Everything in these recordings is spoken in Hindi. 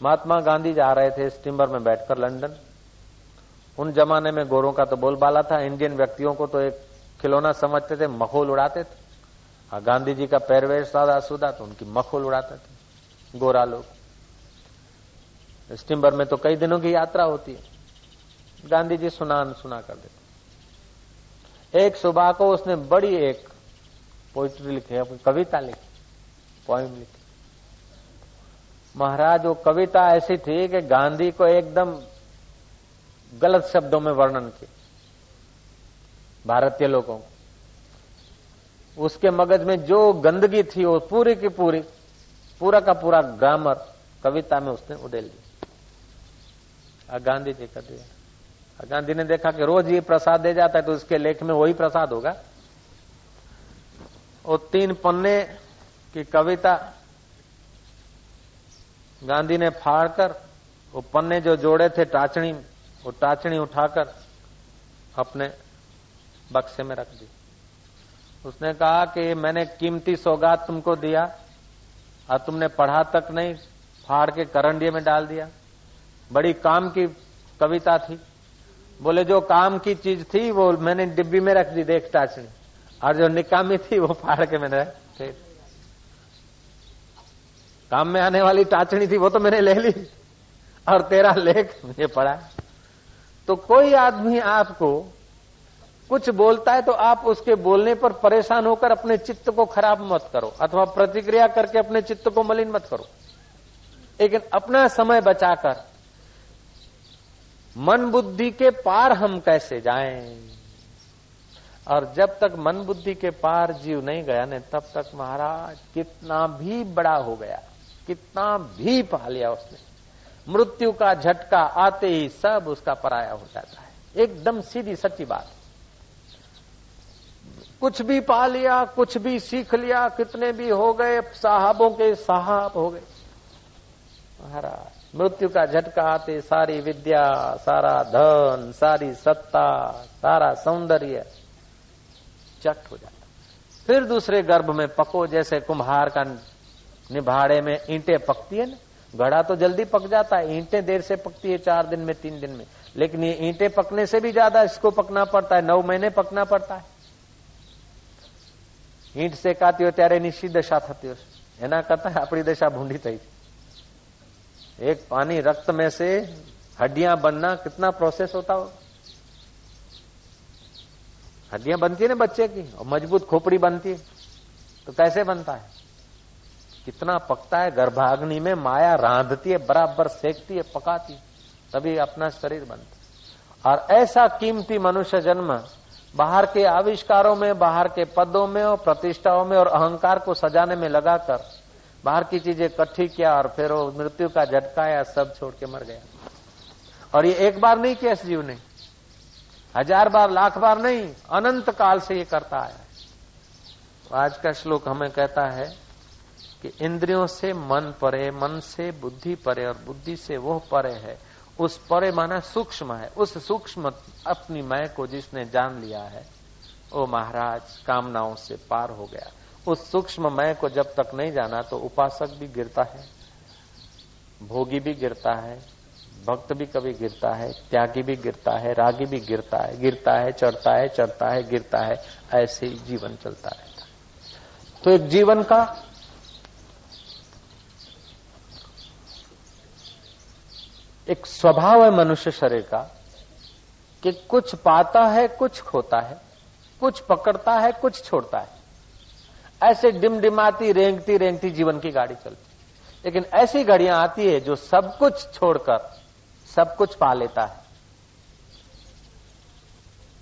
महात्मा गांधी जा रहे थे स्टीमर में बैठकर लंदन। उन जमाने में गोरों का तो बोलबाला था, इंडियन व्यक्तियों को तो एक खिलौना समझते थे, मखोल उड़ाते थे। और गांधी जी का पैरवेश सादा सुदा तो उनकी मखोल उड़ाते थे, गोरा लोग। स्टीमर में तो कई दिनों की यात्रा होती है। गांधी जी सुना सुना कर देते एक सुबह को उसने बड़ी एक पोइट्री लिखी कविता लिखी पोइम लिखी। महाराज, वो कविता ऐसी थी कि गांधी को एकदम गलत शब्दों में वर्णन किया। भारतीय लोगों को। उसके मगज में जो गंदगी थी, वो पूरी की पूरी, पूरा का पूरा ग्रामर कविता में उसने उड़ेल दी। गांधी जी का दिया। गांधी ने देखा कि रोज ये प्रसाद दे जाता है तो उसके लेख में वही प्रसाद होगा। और तीन पन्ने की कविता गांधी ने फाड़कर वो पन्ने जो जोड़े थे टाचणी, वो टाचणी उठाकर अपने बक्से में रख दी। उसने कहा कि मैंने कीमती सौगात तुमको दिया, और तुमने पढ़ा तक नहीं, फाड़ के करंडिये में डाल दिया। बड़ी काम की कविता थी। बोले, जो काम की चीज़ थी, वो मैंने डिब्बी में रख दी, देख टाचनी और जो निकामी थी, वो फाड़ के मैंने काम में आने वाली टाचनी थी, वो तो मैंने ले ली। और तेरा लेख मुझे पढ़ा। तो कोई आदमी आपको कुछ बोलता है तो आप उसके बोलने पर परेशान होकर अपने चित्त को खराब मत करो, अथवा प्रतिक्रिया करके अपने चित्त को मलिन मत करो। लेकिन अपना समय बचाकर, मन बुद्धि के पार हम कैसे जाएँ? और जब तक मन बुद्धि के पार जीव नहीं गया, ने तब तक महाराज कितना भी बड़ा हो गया। कितना भी पा लिया उसने। मृत्यु का झटका आते ही सब उसका पराया हो जाता है। एकदम सीधी सच्ची बात। कुछ भी पा लिया, कुछ भी सीख लिया, कितने भी हो गए, साहबों के साहब हो गए। महाराज, मृत्यु का झटका आते सारी विद्या, सारा धन, सारी सत्ता, सारा सौंदर्य चट हो जाता। फिर दूसरे गर्भ में पको, जैसे कुम्हार का निभाड़े में ईंटें पकती है ना घड़ा तो जल्दी पक जाता है ईंटें देर से पकती है चार दिन में तीन दिन में लेकिन ये ईंटें पकने से भी ज्यादा इसको पकना पड़ता है नौ महीने पकना पड़ता है ઈંટ શેકાતી હોય ત્યારે એની શી દશા થતી હશે એના કરતા આપણી દશા ભૂંડી થઈ છે एक पानी रक्त में से हड्डियां बनना कितना प्रोसेस होता हो हड्डियां बनती है ना बच्चे की और मजबूत खोपड़ी बनती है तो कैसे बनता है कितना पकता है गर्भाग्नि में, माया रांधती है, बराबर सेकती है, पकाती है। तभी अपना शरीर बनता और ऐसा कीमती मनुष्य जन्म बाहर के आविष्कारों में, बाहर के पदों में और प्रतिष्ठाओं में और अहंकार को सजाने में लगाकर बाहर की चीज़ें इकट्ठी किया और फिर वो मृत्यु का झटकाया, सब छोड़ के मर गया। और ये एक बार नहीं किया इस जीव ने हज़ार बार, लाख बार नहीं, अनंत काल से ये करता आया आज का श्लोक हमें कहता है कि इंद्रियों से मन परे, मन से बुद्धि परे और बुद्धि से वो परे है, उस परे माना सूक्ष्म है, उस सूक्ष्म अपनी मैं को जिसने जान लिया है वो महाराज, कामनाओं से पार हो गया। उस सूक्ष्म मय को जब तक नहीं जाना तो उपासक भी गिरता है, भोगी भी गिरता है, भक्त भी कभी गिरता है, त्यागी भी गिरता है, रागी भी गिरता है गिरता है, चढ़ता है चढ़ता है, गिरता है, ऐसे ही जीवन चलता रहता है। तो एक जीवन का एक स्वभाव है मनुष्य शरीर का, कि कुछ पाता है, कुछ खोता है, कुछ पकड़ता है, कुछ छोड़ता है। ऐसे डिमडिमाती, रेंगती रेंगती जीवन की गाड़ी चलती। लेकिन ऐसी गाड़ियाँ आती है जो सब कुछ छोड़कर, सब कुछ पा लेता है।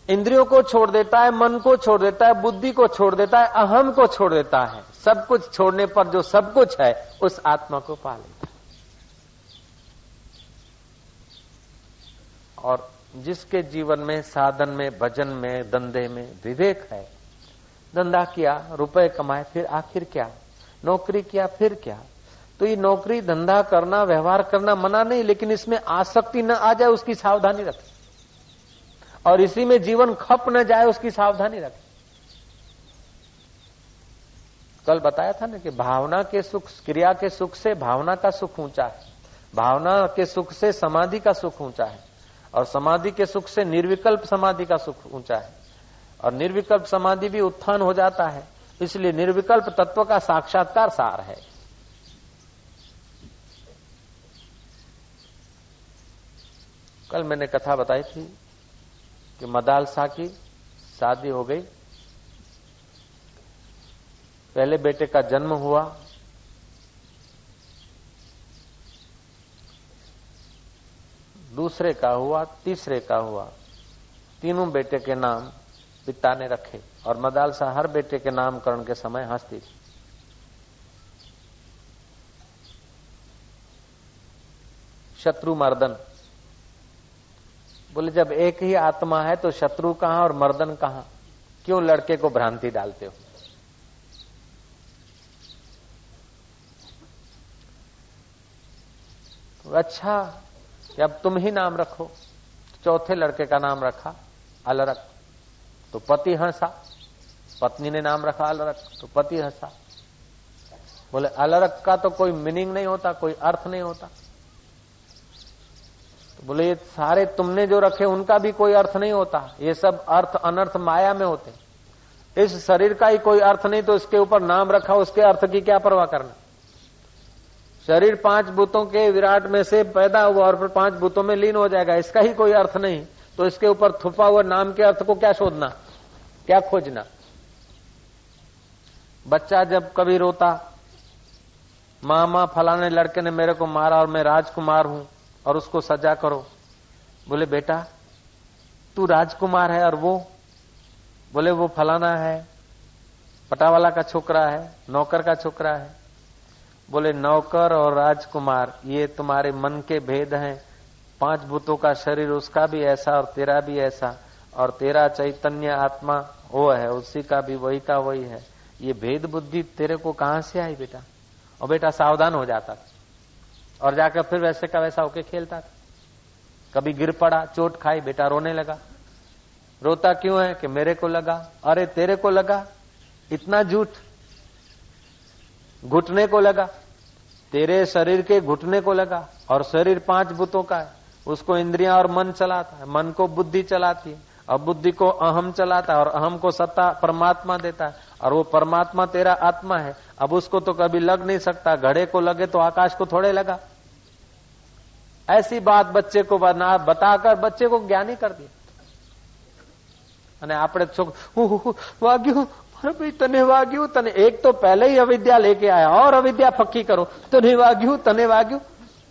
इंद्रियों को छोड़ देता है, मन को छोड़ देता है, बुद्धि को छोड़ देता है, अहम को छोड़ देता है। सब कुछ छोड़ने पर जो सब कुछ है, उस आत्मा को पा लेता है। और जिसके जीवन में, साधन में, भजन में, धंधे में विवेक है, धंधा किया, रुपए कमाए, फिर आखिर क्या? नौकरी किया, फिर क्या? तो ये नौकरी, धंधा करना, व्यवहार करना मना नहीं, लेकिन इसमें आसक्ति न आ जाए, उसकी सावधानी रखें। और इसी में जीवन खप न जाए, उसकी सावधानी रखें। कल बताया था ना कि भावना के सुख, क्रिया के सुख से भावना का सुख ऊँचा है। भावना के सुख से समाधि का सुख ऊँचा है। और समाधि के सुख से निर्विकल्प समाधि का सुख ऊँचा है। और निर्विकल्प समाधि भी उत्थान हो जाता है। इसलिए निर्विकल्प तत्व का साक्षात्कार सार है। कल मैंने कथा बताई थी कि मदालसा की शादी हो गई। पहले बेटे का जन्म हुआ। दूसरे का हुआ, तीसरे का हुआ। तीनों बेटे के नाम पिता ने रखे और मदालसा हर बेटे के नामकरण के समय हंसती थी। शत्रु मर्दन। बोले, जब एक ही आत्मा है तो शत्रु कहाँ और मर्दन कहाँ? क्यों लड़के को भ्रांति डालते हो? अच्छा अब तुम ही नाम रखो। चौथे लड़के का नाम रखा अलरक। तो पति हंसा। पत्नी ने नाम रखा अलरक। तो पति हंसा। बोले, अलरक का तो कोई मीनिंग नहीं होता, कोई अर्थ नहीं होता। तो बोले, ये सारे तुमने जो रखे, उनका भी कोई अर्थ नहीं होता। ये सब अर्थ अनर्थ माया में होते। इस शरीर का ही कोई अर्थ नहीं तो इसके ऊपर नाम रखा, उसके अर्थ की क्या परवाह करना? शरीर पाँच भूतों के विराट में से पैदा हुआ और फिर पाँच भूतों में लीन हो जाएगा, इसका ही कोई अर्थ नहीं। तो इसके ऊपर थुपा हुआ नाम के अर्थ को क्या शोधना? क्या खोजना? बच्चा जब कभी रोता माँ माँ फलाने लड़के ने मेरे को मारा और मैं राजकुमार हूँ और उसको सजा करो। बोले, बेटा, तू राजकुमार है और वो, बोले, वो फलाना है, पटावाला का छोकरा है, नौकर का छोकरा है बोले, नौकर और राजकुमार, ये तुम्हारे मन के भेद हैं। पाँच भूतों का शरीर उसका भी ऐसा और तेरा भी ऐसा, और तेरा चैतन्य आत्मा वो है, उसी का भी वही का वही है। ये भेद बुद्धि तेरे को कहाँ से आई बेटा? और बेटा सावधान हो जाता था। और जाकर फिर वैसे का वैसा होके खेलता था। कभी गिर पड़ा, चोट खाई, बेटा रोने लगा। रोता क्यों है कि मेरे को लगा? अरे तेरे को लगा। इतना झूठ। घुटने को लगा तेरे शरीर के घुटने को लगा और शरीर पांच भूतों का है उसको इंद्रियां और मन चलाता है मन को बुद्धि चलाती है और बुद्धि को अहम चलाता है और अहम को सत्ता परमात्मा देता है और वो परमात्मा तेरा आत्मा है अब उसको तो कभी लग नहीं सकता घड़े को लगे तो आकाश को थोड़े लगा ऐसी बात बच्चे को बना बताकर बच्चे को ज्ञानी कर दिया અને આપણે છોક વાગ્યું अरे भाई तने वाग्यू तने एक तो पहले ही अविद्या लेके आया और अविद्या पक्की करो तने वाग्यू तने वाग्यू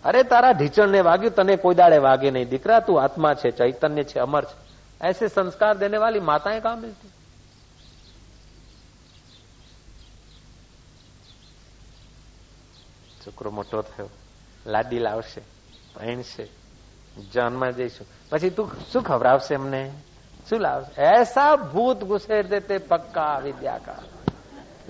अरे तारा ढीचण ने वाग्यू तने कोई दाड़े वागे नहीं दिख रहा तू आत्मा छे चैतन्य छे अमर छे ऐसे संस्कार देने वाली माताएं कहां मिलती છોકરો મોટો થયો લાડી લાવશે પહેણશે જાનમાં જઈશું પછી તું શું ખવડાવશે અમને सुला, ऐसा भूत घुसेर देते पक्का विद्या का।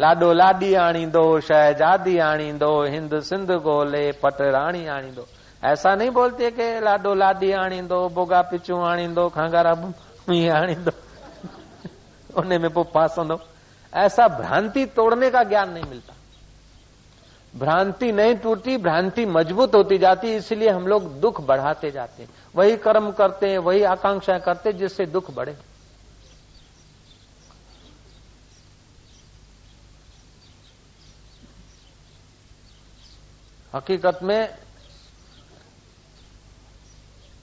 लाडो लाडी आणींदो शहजादी आणींदो हिंद सिंध गोले, पट राणी आणींदो ऐसा नहीं बोलते कि लाडो लाडी आणींदो बोगा पिचू आणींदो खांगारा मी उन्हें में पो पास ऐसा भ्रांति तोड़ने का ज्ञान नहीं मिलता। भ्रांति नहीं टूटी भ्रांति मज़बूत होती जाती, इसलिए हम लोग दुख बढ़ाते जाते हैं। वही कर्म करते हैं, वही आकांक्षाएँ करते जिससे दुख बढ़े। हकीकत में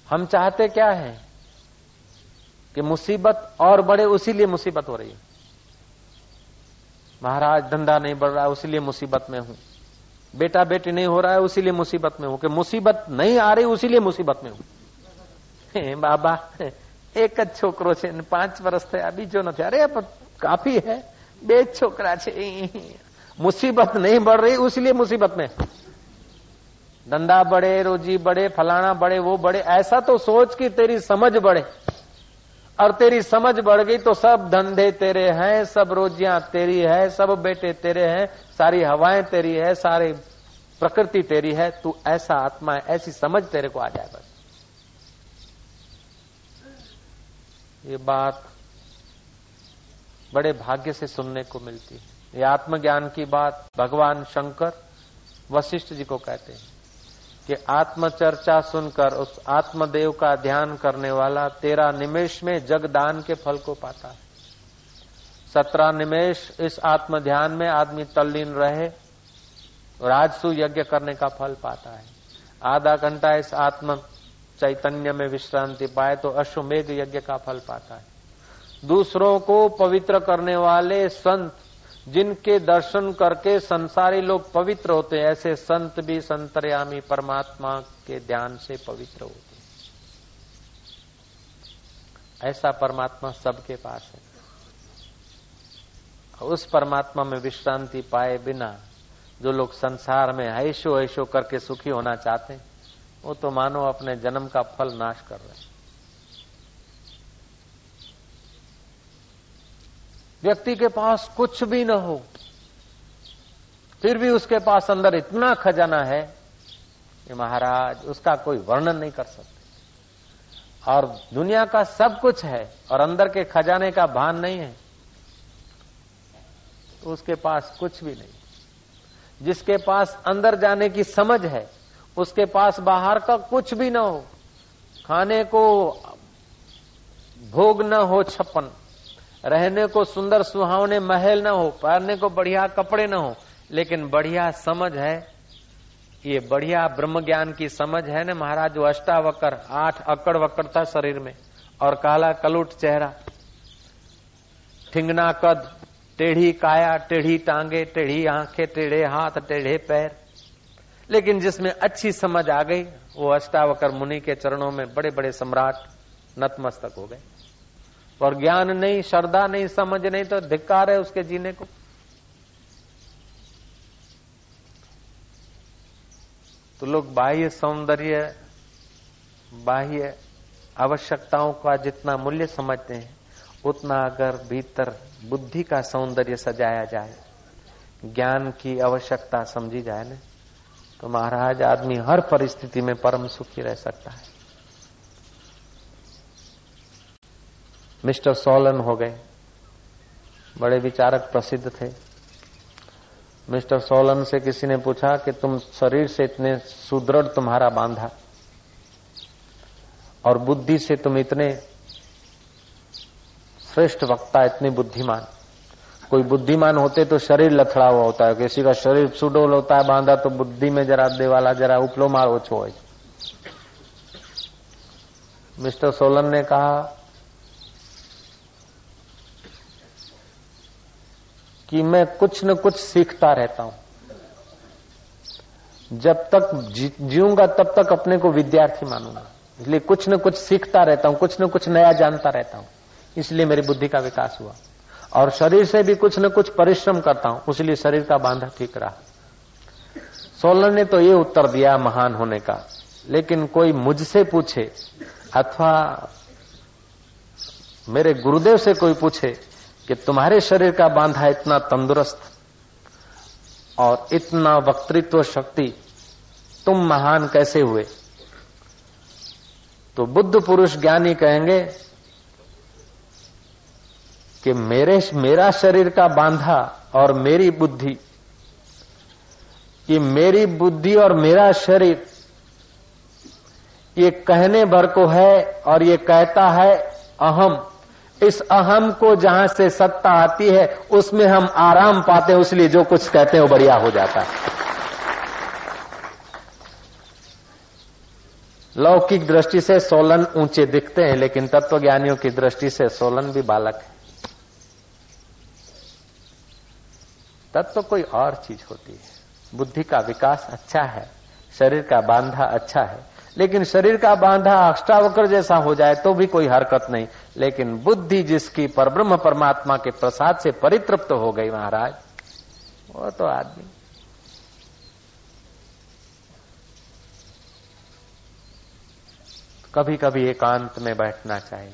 हम चाहते क्या है? कि मुसीबत और बढ़े उसी लिए मुसीबत हो रही है। महाराज, धंधा नहीं बढ़ रहा उसी लिए मुसीबत में हूँ। बेटा बेटी नहीं हो रहा है उसीलिए मुसीबत में हूं कि मुसीबत नहीं आ रही उसीलिए मुसीबत में हूं बाबा એક જ છોકરો છે ને પાંચ વર્ષ થયા બીજો નથી અરે काफी है બે छोकरा છે मुसीबत नहीं बढ़ रही उसलिए मुसीबत में धंधा बढ़े रोजी बढ़े फलाना बढ़े वो बढ़े ऐसा तो सोच कि तेरी समझ बढ़े और तेरी समझ बढ़ गई तो सब धंधे तेरे हैं, सब रोजियाँ तेरी है, सब बेटे तेरे हैं, सारी हवाएँ तेरी है, सारी प्रकृति तेरी है, तू ऐसा आत्मा है, ऐसी समझ तेरे को आ जाए बस। ये बात बड़े भाग्य से सुनने को मिलती है। ये आत्मज्ञान की बात भगवान शंकर वशिष्ठ जी को कहते हैं। कि आत्मचर्चा सुनकर, उस आत्मदेव का ध्यान करने वाला तेरह निमेश में जगदान के फल को पाता है। सत्रह निमेश इस आत्म ध्यान में आदमी तल्लीन रहे, राजसु यज्ञ करने का फल पाता है। आधा घंटा इस आत्म चैतन्य में विश्रांति पाए तो अश्वमेघ यज्ञ का फल पाता है। दूसरों को पवित्र करने वाले संत जिनके दर्शन करके संसारी लोग पवित्र होते हैं, ऐसे संत भी संतरयामी परमात्मा के ध्यान से पवित्र होते हैं। ऐसा परमात्मा सबके पास है। उस परमात्मा में विश्रांति पाए बिना जो लोग संसार में ऐशो ऐशो करके सुखी होना चाहते हैं, वो तो मानो अपने जन्म का फल नाश कर रहे हैं। व्यक्ति के पास कुछ भी न हो, फिर भी उसके पास अंदर इतना खजाना है कि महाराज उसका कोई वर्णन नहीं कर सकते। और दुनिया का सब कुछ है और अंदर के खजाने का भान नहीं है तो उसके पास कुछ भी नहीं। जिसके पास अंदर जाने की समझ है, उसके पास बाहर का कुछ भी न हो, खाने को भोग न हो छप्पन। रहने को सुंदर सुहावने महल न हो पहनने को बढ़िया कपड़े न हो, लेकिन बढ़िया समझ है। ये बढ़िया ब्रह्म ज्ञान की समझ है ना महाराज जो अष्टावक्र, आठ अकड़ वक्र था शरीर में, और काला कलुट चेहरा, ठिंगना कद, टेढ़ी काया, टेढ़ी टांगे, टेढ़ी आँखें, टेढ़े हाथ, टेढ़े पैर। लेकिन जिसमें अच्छी समझ आ गई, वो अष्टावकर मुनि के चरणों में बड़े बड़े सम्राट नतमस्तक हो गए। और ज्ञान नहीं, श्रद्धा नहीं, समझ नहीं तो धिक्कार है उसके जीने को। तो लोग बाह्य सौंदर्य, बाह्य आवश्यकताओं का जितना मूल्य समझते हैं, उतना अगर भीतर बुद्धि का सौंदर्य सजाया जाए, ज्ञान की आवश्यकता समझी जाए ना तो महाराज आदमी हर परिस्थिति में परम सुखी रह सकता है। मिस्टर सोलन हो गए। बड़े विचारक प्रसिद्ध थे। मिस्टर सोलन से किसी ने पूछा कि तुम शरीर से इतने सुदृढ़ तुम्हारा बांधा और बुद्धि से तुम इतने श्रेष्ठ वक्ता, इतने बुद्धिमान। कोई बुद्धिमान होते तो शरीर लथड़ा हुआ होता है। किसी का शरीर सुडोल होता है, बांधा तो बुद्धि में जरा देवाला, जरा उपलो मार ओछो है मिस्टर सोलन ने कहा कि मैं कुछ न कुछ सीखता रहता हूँ। जब तक जीऊँगा तब तक अपने को विद्यार्थी मानूँगा। इसलिए कुछ न कुछ सीखता रहता हूँ, कुछ न कुछ नया जानता रहता हूँ। इसलिए मेरी बुद्धि का विकास हुआ। और शरीर से भी कुछ न कुछ परिश्रम करता हूँ इसलिए शरीर का बांधा ठीक रहा। सोलन ने तो ये उत्तर दिया महान होने का, लेकिन कोई मुझसे पूछे अथवा मेरे गुरुदेव से कोई पूछे कि तुम्हारे शरीर का बांधा इतना तंदुरुस्त और इतना वक्तृत्व शक्ति तुम महान कैसे हुए? तो बुद्ध पुरुष ज्ञानी कहेंगे कि मेरे, मेरा शरीर का बांधा और मेरी बुद्धि, कि मेरी बुद्धि और मेरा शरीर, ये कहने भर को है और ये कहता है अहम। इस अहम को जहाँ से सत्ता आती है, उसमें हम आराम पाते हैं इसलिए जो कुछ कहते हैं वो बढ़िया हो जाता है। लौकिक दृष्टि से सोलन ऊँचे दिखते हैं, लेकिन तत्व ज्ञानियों की दृष्टि से सोलन भी बालक है। तत्व कोई और चीज़ होती है। बुद्धि का विकास अच्छा है, शरीर का बांधा अच्छा है, लेकिन शरीर का बांधा अष्टावक्र जैसा हो जाए तो भी कोई हरकत नहीं। लेकिन बुद्धि जिसकी पर ब्रह्म परमात्मा के प्रसाद से परितृप्त हो गई महाराज, वो तो आदमी। कभी कभी एकांत में बैठना चाहिए।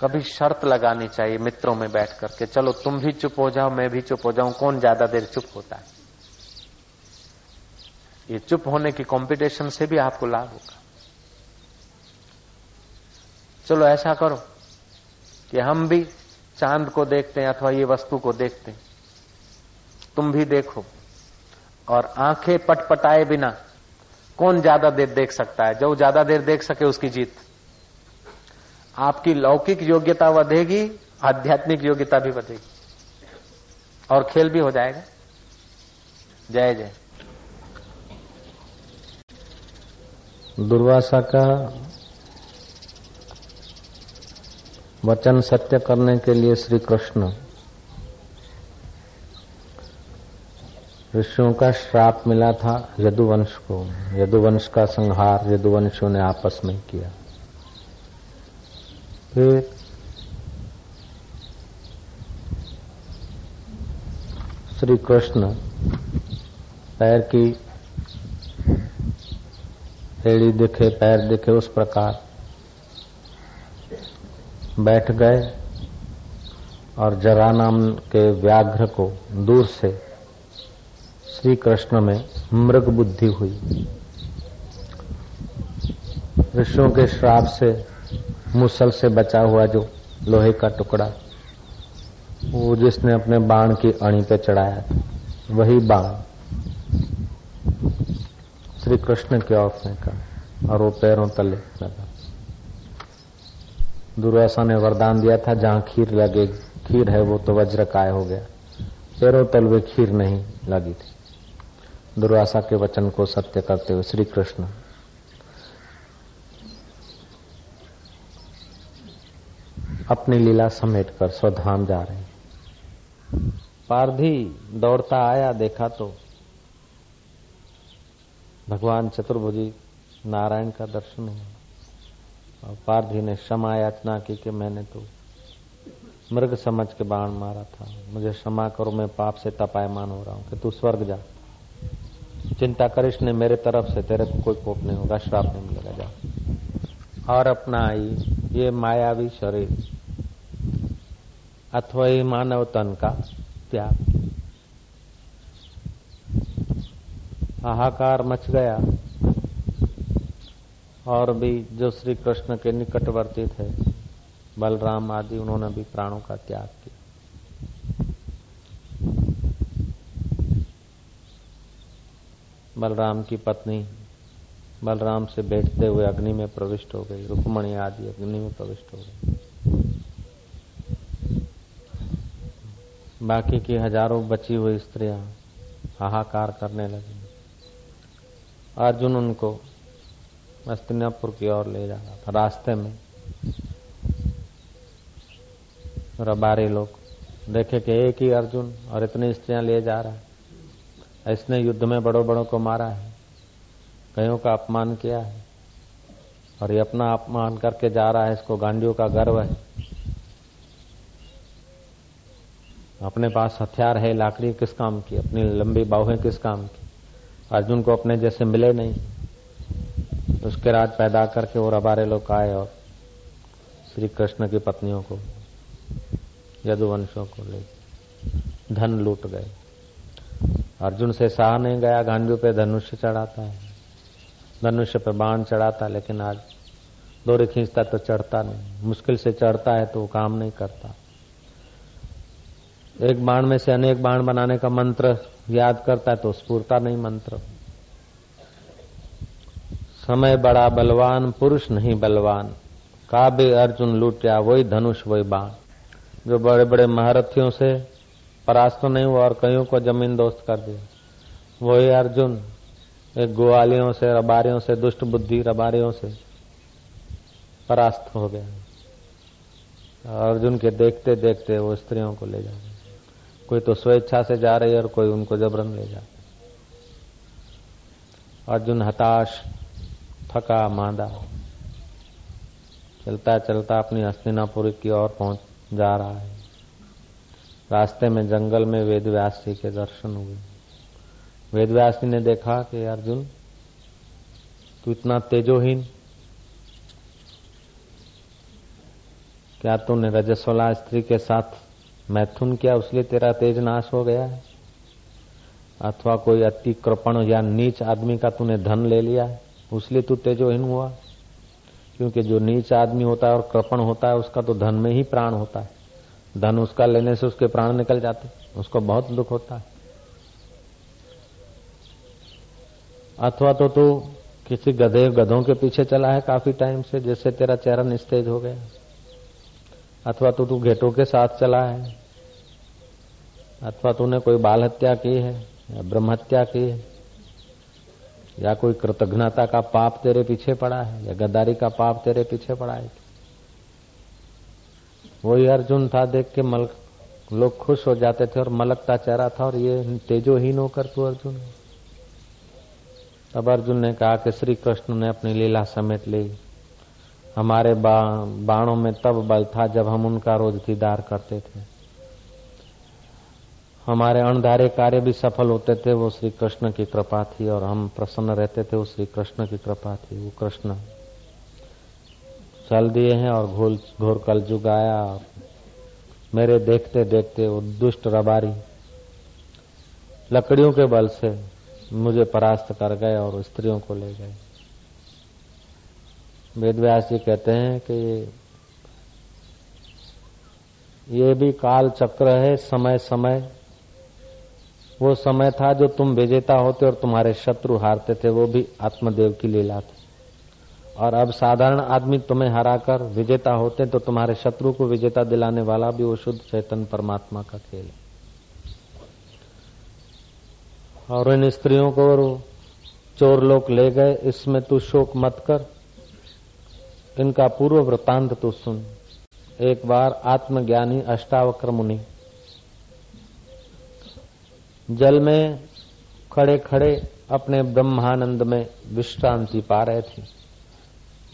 कभी शर्त लगानी चाहिए मित्रों में बैठ करके, चलो तुम भी चुप हो जाओ, मैं भी चुप हो जाऊँ, कौन ज़्यादा देर चुप होता है? ये चुप होने की कंपटीशन से भी आपको लाभ होगा। चलो ऐसा करो कि हम भी चाँद को देखते हैं अथवा ये वस्तु को देखते हैं। तुम भी देखो और आँखें पटपटाए बिना कौन ज़्यादा देर देख सकता है? जो ज़्यादा देर देख सके उसकी जीत। आपकी लौकिक योग्यता बढ़ेगी, आध्यात्मिक योग्यता भी बढ़ेगी। और खेल भी हो जाएगा। जय जय। दुर्वासा का वचन सत्य करने के लिए श्री कृष्ण ऋषियों का श्राप मिला था यदुवंश को। यदुवंश का संहार यदुवंशियों ने आपस में किया। फिर श्री कृष्ण पैर की एड़ी दिखे, पैर दिखे उस प्रकार बैठ गए और जरा नाम के व्याघ्र को दूर से श्री कृष्ण में मृग बुद्धि हुई। ऋषियों के श्राप से, मुसल से बचा हुआ जो लोहे का टुकड़ा, वो जिसने अपने बाण की अणी पे चढ़ाया था, वही बाण श्री कृष्ण की ओर फेंका और वो पैरों तले लगा। दुर्वासा ने वरदान दिया था, जहाँ खीर लगे, खीर है वो तो वज्र काय हो गया। पैरों तल वे खीर नहीं लगी थी। दुर्वासा के वचन को सत्य करते हुए श्री कृष्ण अपनी लीला समेट कर स्वधाम जा रहे पारधी दौड़ता आया, देखा तो भगवान चतुर्भुजी नारायण का दर्शन हुआ। और पारधी ने क्षमा याचना की कि मैंने तो मृग समझ के बाण मारा था। मुझे क्षमा करो, मैं पाप से तपायमान हो रहा हूँ कि तू स्वर्ग जा। चिंता करिश ने मेरे तरफ़ से, तेरे को कोई कोप नहीं होगा, श्राप नहीं मिलेगा, जा। और अपना आई ये मायावी शरीर, अथवा ही मानव तन का त्याग। हाहाकार मच गया। और भी जो श्री कृष्ण के निकटवर्ती थे, बलराम आदि, उन्होंने भी प्राणों का त्याग किया। बलराम की पत्नी, बलराम से बैठते हुए अग्नि में प्रविष्ट हो गई। रुक्मणी आदि अग्नि में प्रविष्ट हो गई। बाकी की हज़ारों बची हुई स्त्रियाँ हाहाकार करने लगी। अर्जुन उनको मस्तिनापुर की ओर ले जा रहा था, रास्ते में। रबारी लोग देखे कि एक ही अर्जुन और इतनी स्त्रियाँ ले जा रहा है। इसने युद्ध में बड़ों बड़ों को मारा है, कईयों का अपमान किया है, और ये अपना अपमान करके जा रहा है, इसको गांडियों का गर्व है। अपने पास हथियार है, लाकड़ी किस काम की, अपनी लंबी बाहें किस काम की? अर्जुन को अपने जैसे मिले नहीं। उसके राज पैदा करके और रबारे लोग आए और श्री कृष्ण की पत्नियों को, यदुवंशों को ले धन लूट गए। अर्जुन से सहा नहीं गया गांडियों पे धनुष्य चढ़ाता है। धनुष्य पे बाण चढ़ाता, लेकिन आज दौरे खींचता तो चढ़ता नहीं। मुश्किल से चढ़ता है तो वो काम नहीं करता। एक बाण में से अनेक बाण बनाने का मंत्र याद करता है तो स्फूर्ता नहीं मंत्र। समय बड़ा बलवान, पुरुष नहीं बलवान। काबे अर्जुन लूटिया, वही धनुष, वही बाण। जो बड़े बड़े महारथियों से परास्त तो नहीं हुआ और कईयों को ज़मीन दोस्त कर दिया। वही अर्जुन, एक ग्वालियों से, रबारियों से, दुष्ट बुद्धि रबारियों से परास्त हो गया। अर्जुन के देखते देखते वो स्त्रियों को ले जा रहे कोई तो स्वेच्छा से जा रही है और कोई उनको जबरन ले जा अर्जुन हताश थका मांदा चलता चलता अपनी हस्तिनापुरी की ओर पहुँच जा रहा है। रास्ते में जंगल में वेदव्यास जी के दर्शन हुए। वेदव्यास जी ने देखा कि अर्जुन, तू इतना तेजोहीन? क्या तूने रजस्वला स्त्री के साथ मैथुन किया? उसलिए तेरा तेज नाश हो गया है। अथवा कोई अति कृपण या नीच आदमी का तूने धन ले लिया है? उसलिए तू तेजोहीन हुआ। क्योंकि जो नीच आदमी होता है और कृपण होता है, उसका तो धन में ही प्राण होता है। धन उसका लेने से उसके प्राण निकल जाते उसको बहुत दुख होता है। अथवा तो तू किसी गधे गधों के पीछे चला है काफ़ी टाइम से जैसे तेरा चेहरा निस्तेज हो गया। अथवा तो तू घेटों के साथ चला है। अथवा तूने कोई बाल हत्या की है या ब्रह्म हत्या की है। या कोई कृतज्ञता का पाप तेरे पीछे पड़ा है या गद्दारी का पाप तेरे पीछे पड़ा है? वही अर्जुन था देख के मलक लोग खुश हो जाते थे और मलकता चेहरा था और ये तेजोहीन होकर तू अर्जुन तब अर्जुन ने कहा कि श्री कृष्ण ने अपनी लीला समेट ली। हमारे बा, बाणों में तब बल था जब हम उनका रोज दीदार करते थे। हमारे अणधारे कार्य भी सफल होते थे, वो श्री कृष्ण की कृपा थी और हम प्रसन्न रहते थे, वो श्री कृष्ण की कृपा थी, वो कृष्ण। चल दिए हैं और घोल, घोर कल जुग आया। मेरे देखते देखते वो दुष्ट रबारी, लकड़ियों के बल से मुझे परास्त कर गए और स्त्रियों को ले गए। वेद व्यास जी कहते हैं कि ये भी काल चक्र है, समय समय। वो समय था जो तुम विजेता होते और तुम्हारे शत्रु हारते थे, वो भी आत्मदेव की लीला थी। और अब साधारण आदमी तुम्हें हराकर विजेता होते तो तुम्हारे शत्रु को विजेता दिलाने वाला भी वो शुद्ध चैतन परमात्मा का खेल है। और इन स्त्रियों को चोर लोग ले गए, इसमें तू शोक मत कर। इनका पूर्व वृतांत तू सुन। एक बार आत्मज्ञानी अष्टावक्र मुनि जल में खड़े खड़े अपने ब्रह्मानंद में विश्रांति पा रहे थे।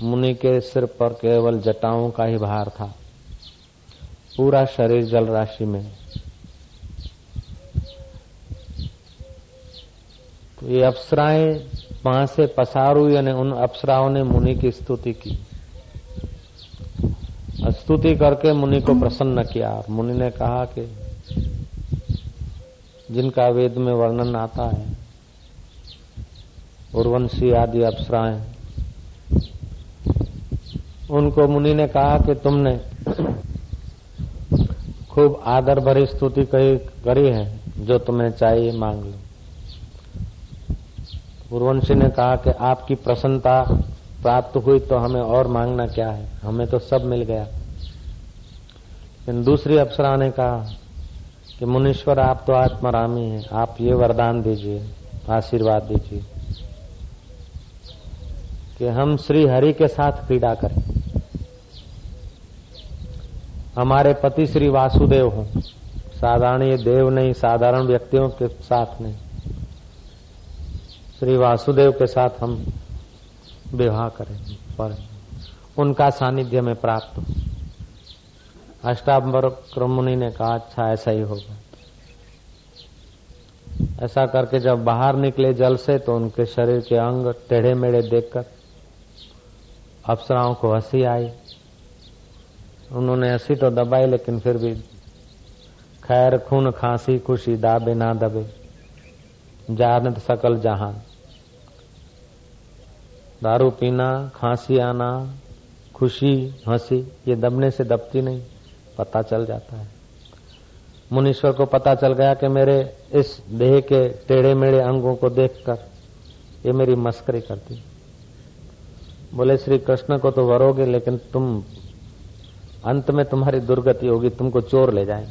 मुनि के सिर पर केवल जटाओं का ही भार था। पूरा शरीर जल राशि में। तो ये अप्सराएँ वहाँ से पसार हुई यानी उन अप्सराओं ने मुनि की स्तुति की। स्तुति करके मुनि को प्रसन्न किया। मुनि ने कहा कि जिनका वेद में वर्णन आता है। उर्वंशी आदि अप्सराएँ। उनको मुनि ने कहा कि तुमने खूब आदर भरी स्तुति करी है, जो तुम्हें चाहिए, मांग लो। उर्वंशी ने कहा कि आपकी प्रसन्नता प्राप्त हुई तो हमें और मांगना क्या है? हमें तो सब मिल गया। लेकिन दूसरी अप्सरा ने कहा कि मुनीश्वर, आप तो आत्मरामी हैं। आप ये वरदान दीजिए, आशीर्वाद दीजिए कि हम श्री हरि के साथ क्रीड़ा करें। हमारे पति श्री वासुदेव हो। साधारण ये देव नहीं, साधारण व्यक्तियों के साथ नहीं। श्री वासुदेव के साथ हम विवाह करें पर उनका सानिध्य में प्राप्त हो। अष्टाम्बर मुनि ने कहा अच्छा ऐसा ही होगा। ऐसा करके जब बाहर निकले जल से तो उनके शरीर के अंग टेढ़े मेढ़े देखकर अप्सराओं को हँसी आई। उन्होंने हँसी तो दबाई, लेकिन फिर भी खैर, खून, खांसी, खुशी, दाबे, ना दबे। जानत सकल जहान। दारू पीना, खांसी आना, खुशी, हँसी, ये दबने से दबती नहीं। पता चल जाता है। मुनीश्वर को पता चल गया कि मेरे इस देह के टेढ़े मेढ़े अंगों को देखकर ये मेरी मस्करी करती बोले, श्री कृष्ण को तो वरोगे, लेकिन तुम अंत में तुम्हारी दुर्गति होगी, तुमको चोर ले जाए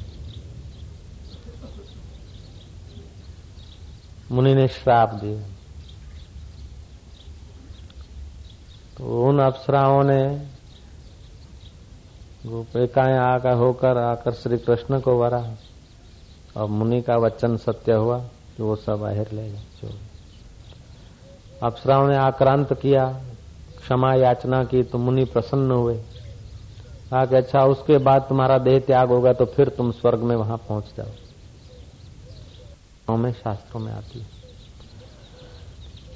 मुनि ने श्राप दिए तो उन अप्सराओं ने गोपिकाएँ आकर होकर आकर श्री कृष्ण को वरा। और मुनि का वचन सत्य हुआ कि वो सब अहिर ले गए अप्सराओं ने आक्रांत किया, क्षमा याचना की तो मुनि प्रसन्न हुए। कहा कि अच्छा उसके बाद तुम्हारा देह त्याग होगा तो फिर तुम स्वर्ग में वहाँ पहुँच जाओ। में शास्त्रों में आती है।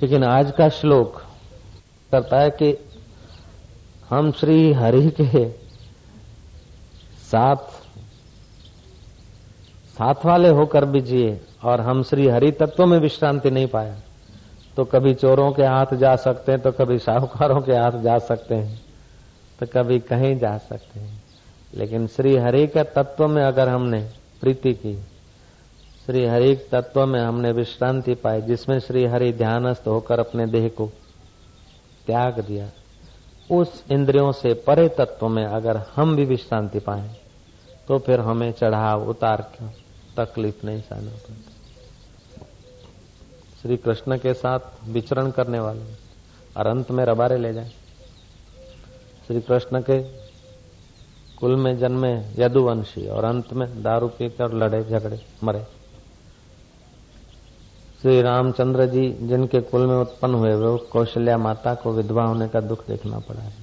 लेकिन आज का श्लोक करता है कि हम श्री हरि के साथ साथ वाले होकर भी जिए और हम श्री हरि तत्व में विश्रांति नहीं पाया तो कभी चोरों के हाथ जा सकते हैं तो कभी साहूकारों के हाथ जा सकते हैं तो कभी कहीं जा सकते हैं। लेकिन श्री हरि के तत्व में अगर हमने प्रीति की, श्री हरि तत्व में हमने विश्रांति पाई, जिसमें श्री हरि ध्यानस्थ होकर अपने देह को त्याग दिया उस इंद्रियों से परे तत्व में अगर हम भी विश्रांति पाए तो फिर हमें चढ़ाव, उतार क्यों? तकलीफ़ नहीं सहना पड़ता। श्री कृष्ण के साथ विचरण करने वाले और अंत में रबारे ले जाए। श्री कृष्ण के कुल में जन्मे यदुवंशी और अंत में दारू पीकर लड़े, झगड़े, मरे। श्री रामचंद्र जी, जिनके कुल में उत्पन्न हुए वो कौशल्या माता को विधवा होने का दुख देखना पड़ा है।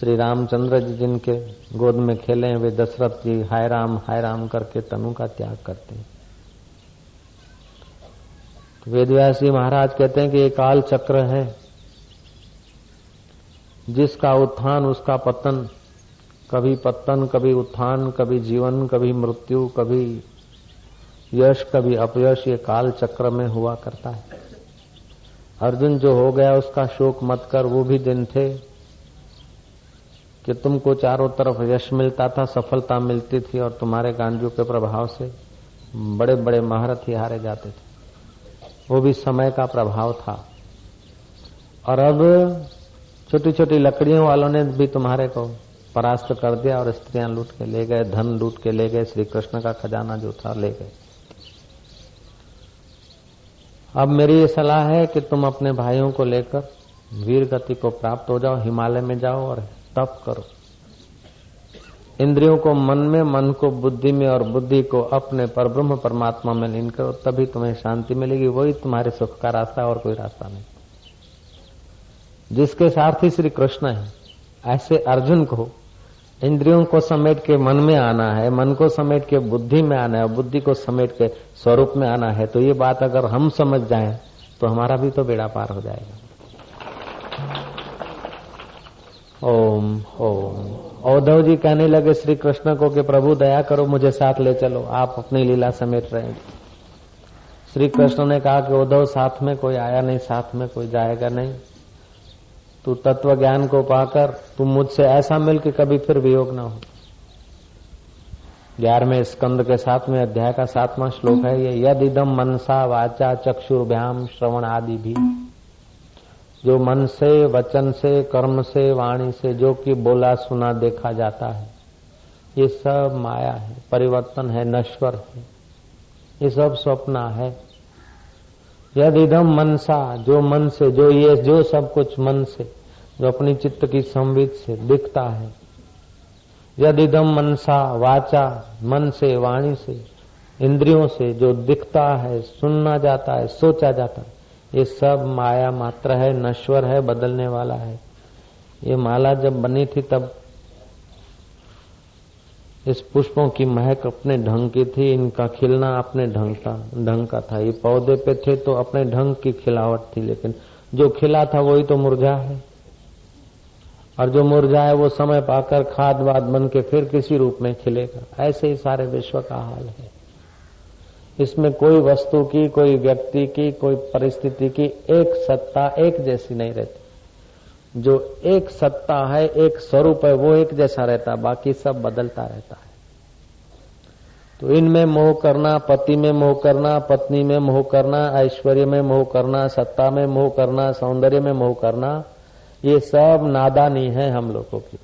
श्री रामचंद्र जी जिनके गोद में खेले हैं, वे दशरथ जी, हाय राम हाय राम करके तनु का त्याग करते हैं। वेदव्यासी महाराज कहते हैं कि ये काल चक्र है, जिसका उत्थान, उसका पतन, कभी पतन, कभी उत्थान, कभी जीवन, कभी मृत्यु, कभी यश कभी अपयश ये काल चक्र में हुआ करता है। अर्जुन जो हो गया उसका शोक मत कर, वो भी दिन थे कि तुमको चारों तरफ़ यश मिलता था, सफलता मिलती थी और तुम्हारे गांजू के प्रभाव से बड़े बड़े महारथी हारे जाते थे। वो भी समय का प्रभाव था। और अब छोटी छोटी लकड़ियों वालों ने भी तुम्हारे को परास्त कर दिया और स्त्रियाँ लूट के ले गए, धन लूट के ले गए श्री कृष्ण का खजाना जो था ले गए। अब मेरी ये सलाह है कि तुम अपने भाइयों को लेकर वीर गति को प्राप्त हो जाओ, हिमालय में जाओ और तप करो। इंद्रियों को मन में, मन को बुद्धि में और बुद्धि को अपने पर ब्रह्म परमात्मा में लीन करो, तभी तुम्हें शांति मिलेगी। वही तुम्हारे सुख का रास्ता और कोई रास्ता नहीं। जिसके सारथी श्री कृष्ण है, ऐसे अर्जुन को इंद्रियों को समेट के मन में आना है, मन को समेट के बुद्धि में आना है बुद्धि को समेट के स्वरूप में आना है तो ये बात अगर हम समझ जाएँ तो हमारा भी तो बेड़ा पार हो जाएगा। ओम ओम। औधव जी कहने लगे, श्री कृष्ण को कि प्रभु दया करो, मुझे साथ ले चलो, आप अपनी लीला समेट रहे श्री कृष्ण ने कहा कि उद्धव साथ में कोई आया नहीं, साथ में कोई जाएगा नहीं। तू तत्व ज्ञान को पाकर तुम मुझसे ऐसा मिल कि कभी फिर वियोग ना हो। ग्यारहवें स्कंद के साथ में अध्याय का सातवां श्लोक है, ये यद इदम मनसा वाचा चक्षुर्भ्याम श्रवण आदि भी। जो मन से, वचन से, कर्म से, वाणी से, जो कि बोला सुना देखा जाता है, ये सब माया है, परिवर्तन है, नश्वर है, ये सब स्वप्न है। यद इदम मनसा, जो मन से, जो ये, जो सब कुछ मन से जो अपनी चित्त की संवित से दिखता है। यदि दम मनसा वाचा, मन से, वाणी से, इंद्रियों से जो दिखता है, सुनना जाता है, सोचा जाता है, ये सब माया मात्र है, नश्वर है, बदलने वाला है। ये माला जब बनी थी तब इस पुष्पों की महक अपने ढंग की थी, इनका खिलना अपने ढंग का ढंग का था। ये पौधे पे थे तो अपने ढंग की खिलावट थी, लेकिन जो खिला था वही तो मुरझा है। और जो मुरझाए वो समय पाकर खाद वाद बन के फिर किसी रूप में खिलेगा। ऐसे ही सारे विश्व का हाल है। इसमें कोई वस्तु की, कोई व्यक्ति की, कोई परिस्थिति की एक सत्ता एक जैसी नहीं रहती। जो एक सत्ता है, एक स्वरूप है, वो एक जैसा रहता, बाकी सब बदलता रहता है। तो इनमें मोह करना, पति में मोह करना, पत्नी में मोह करना, ऐश्वर्य में मोह करना, सत्ता में मोह करना, सौंदर्य में मोह करना ये सब नादानी है हम लोगों की।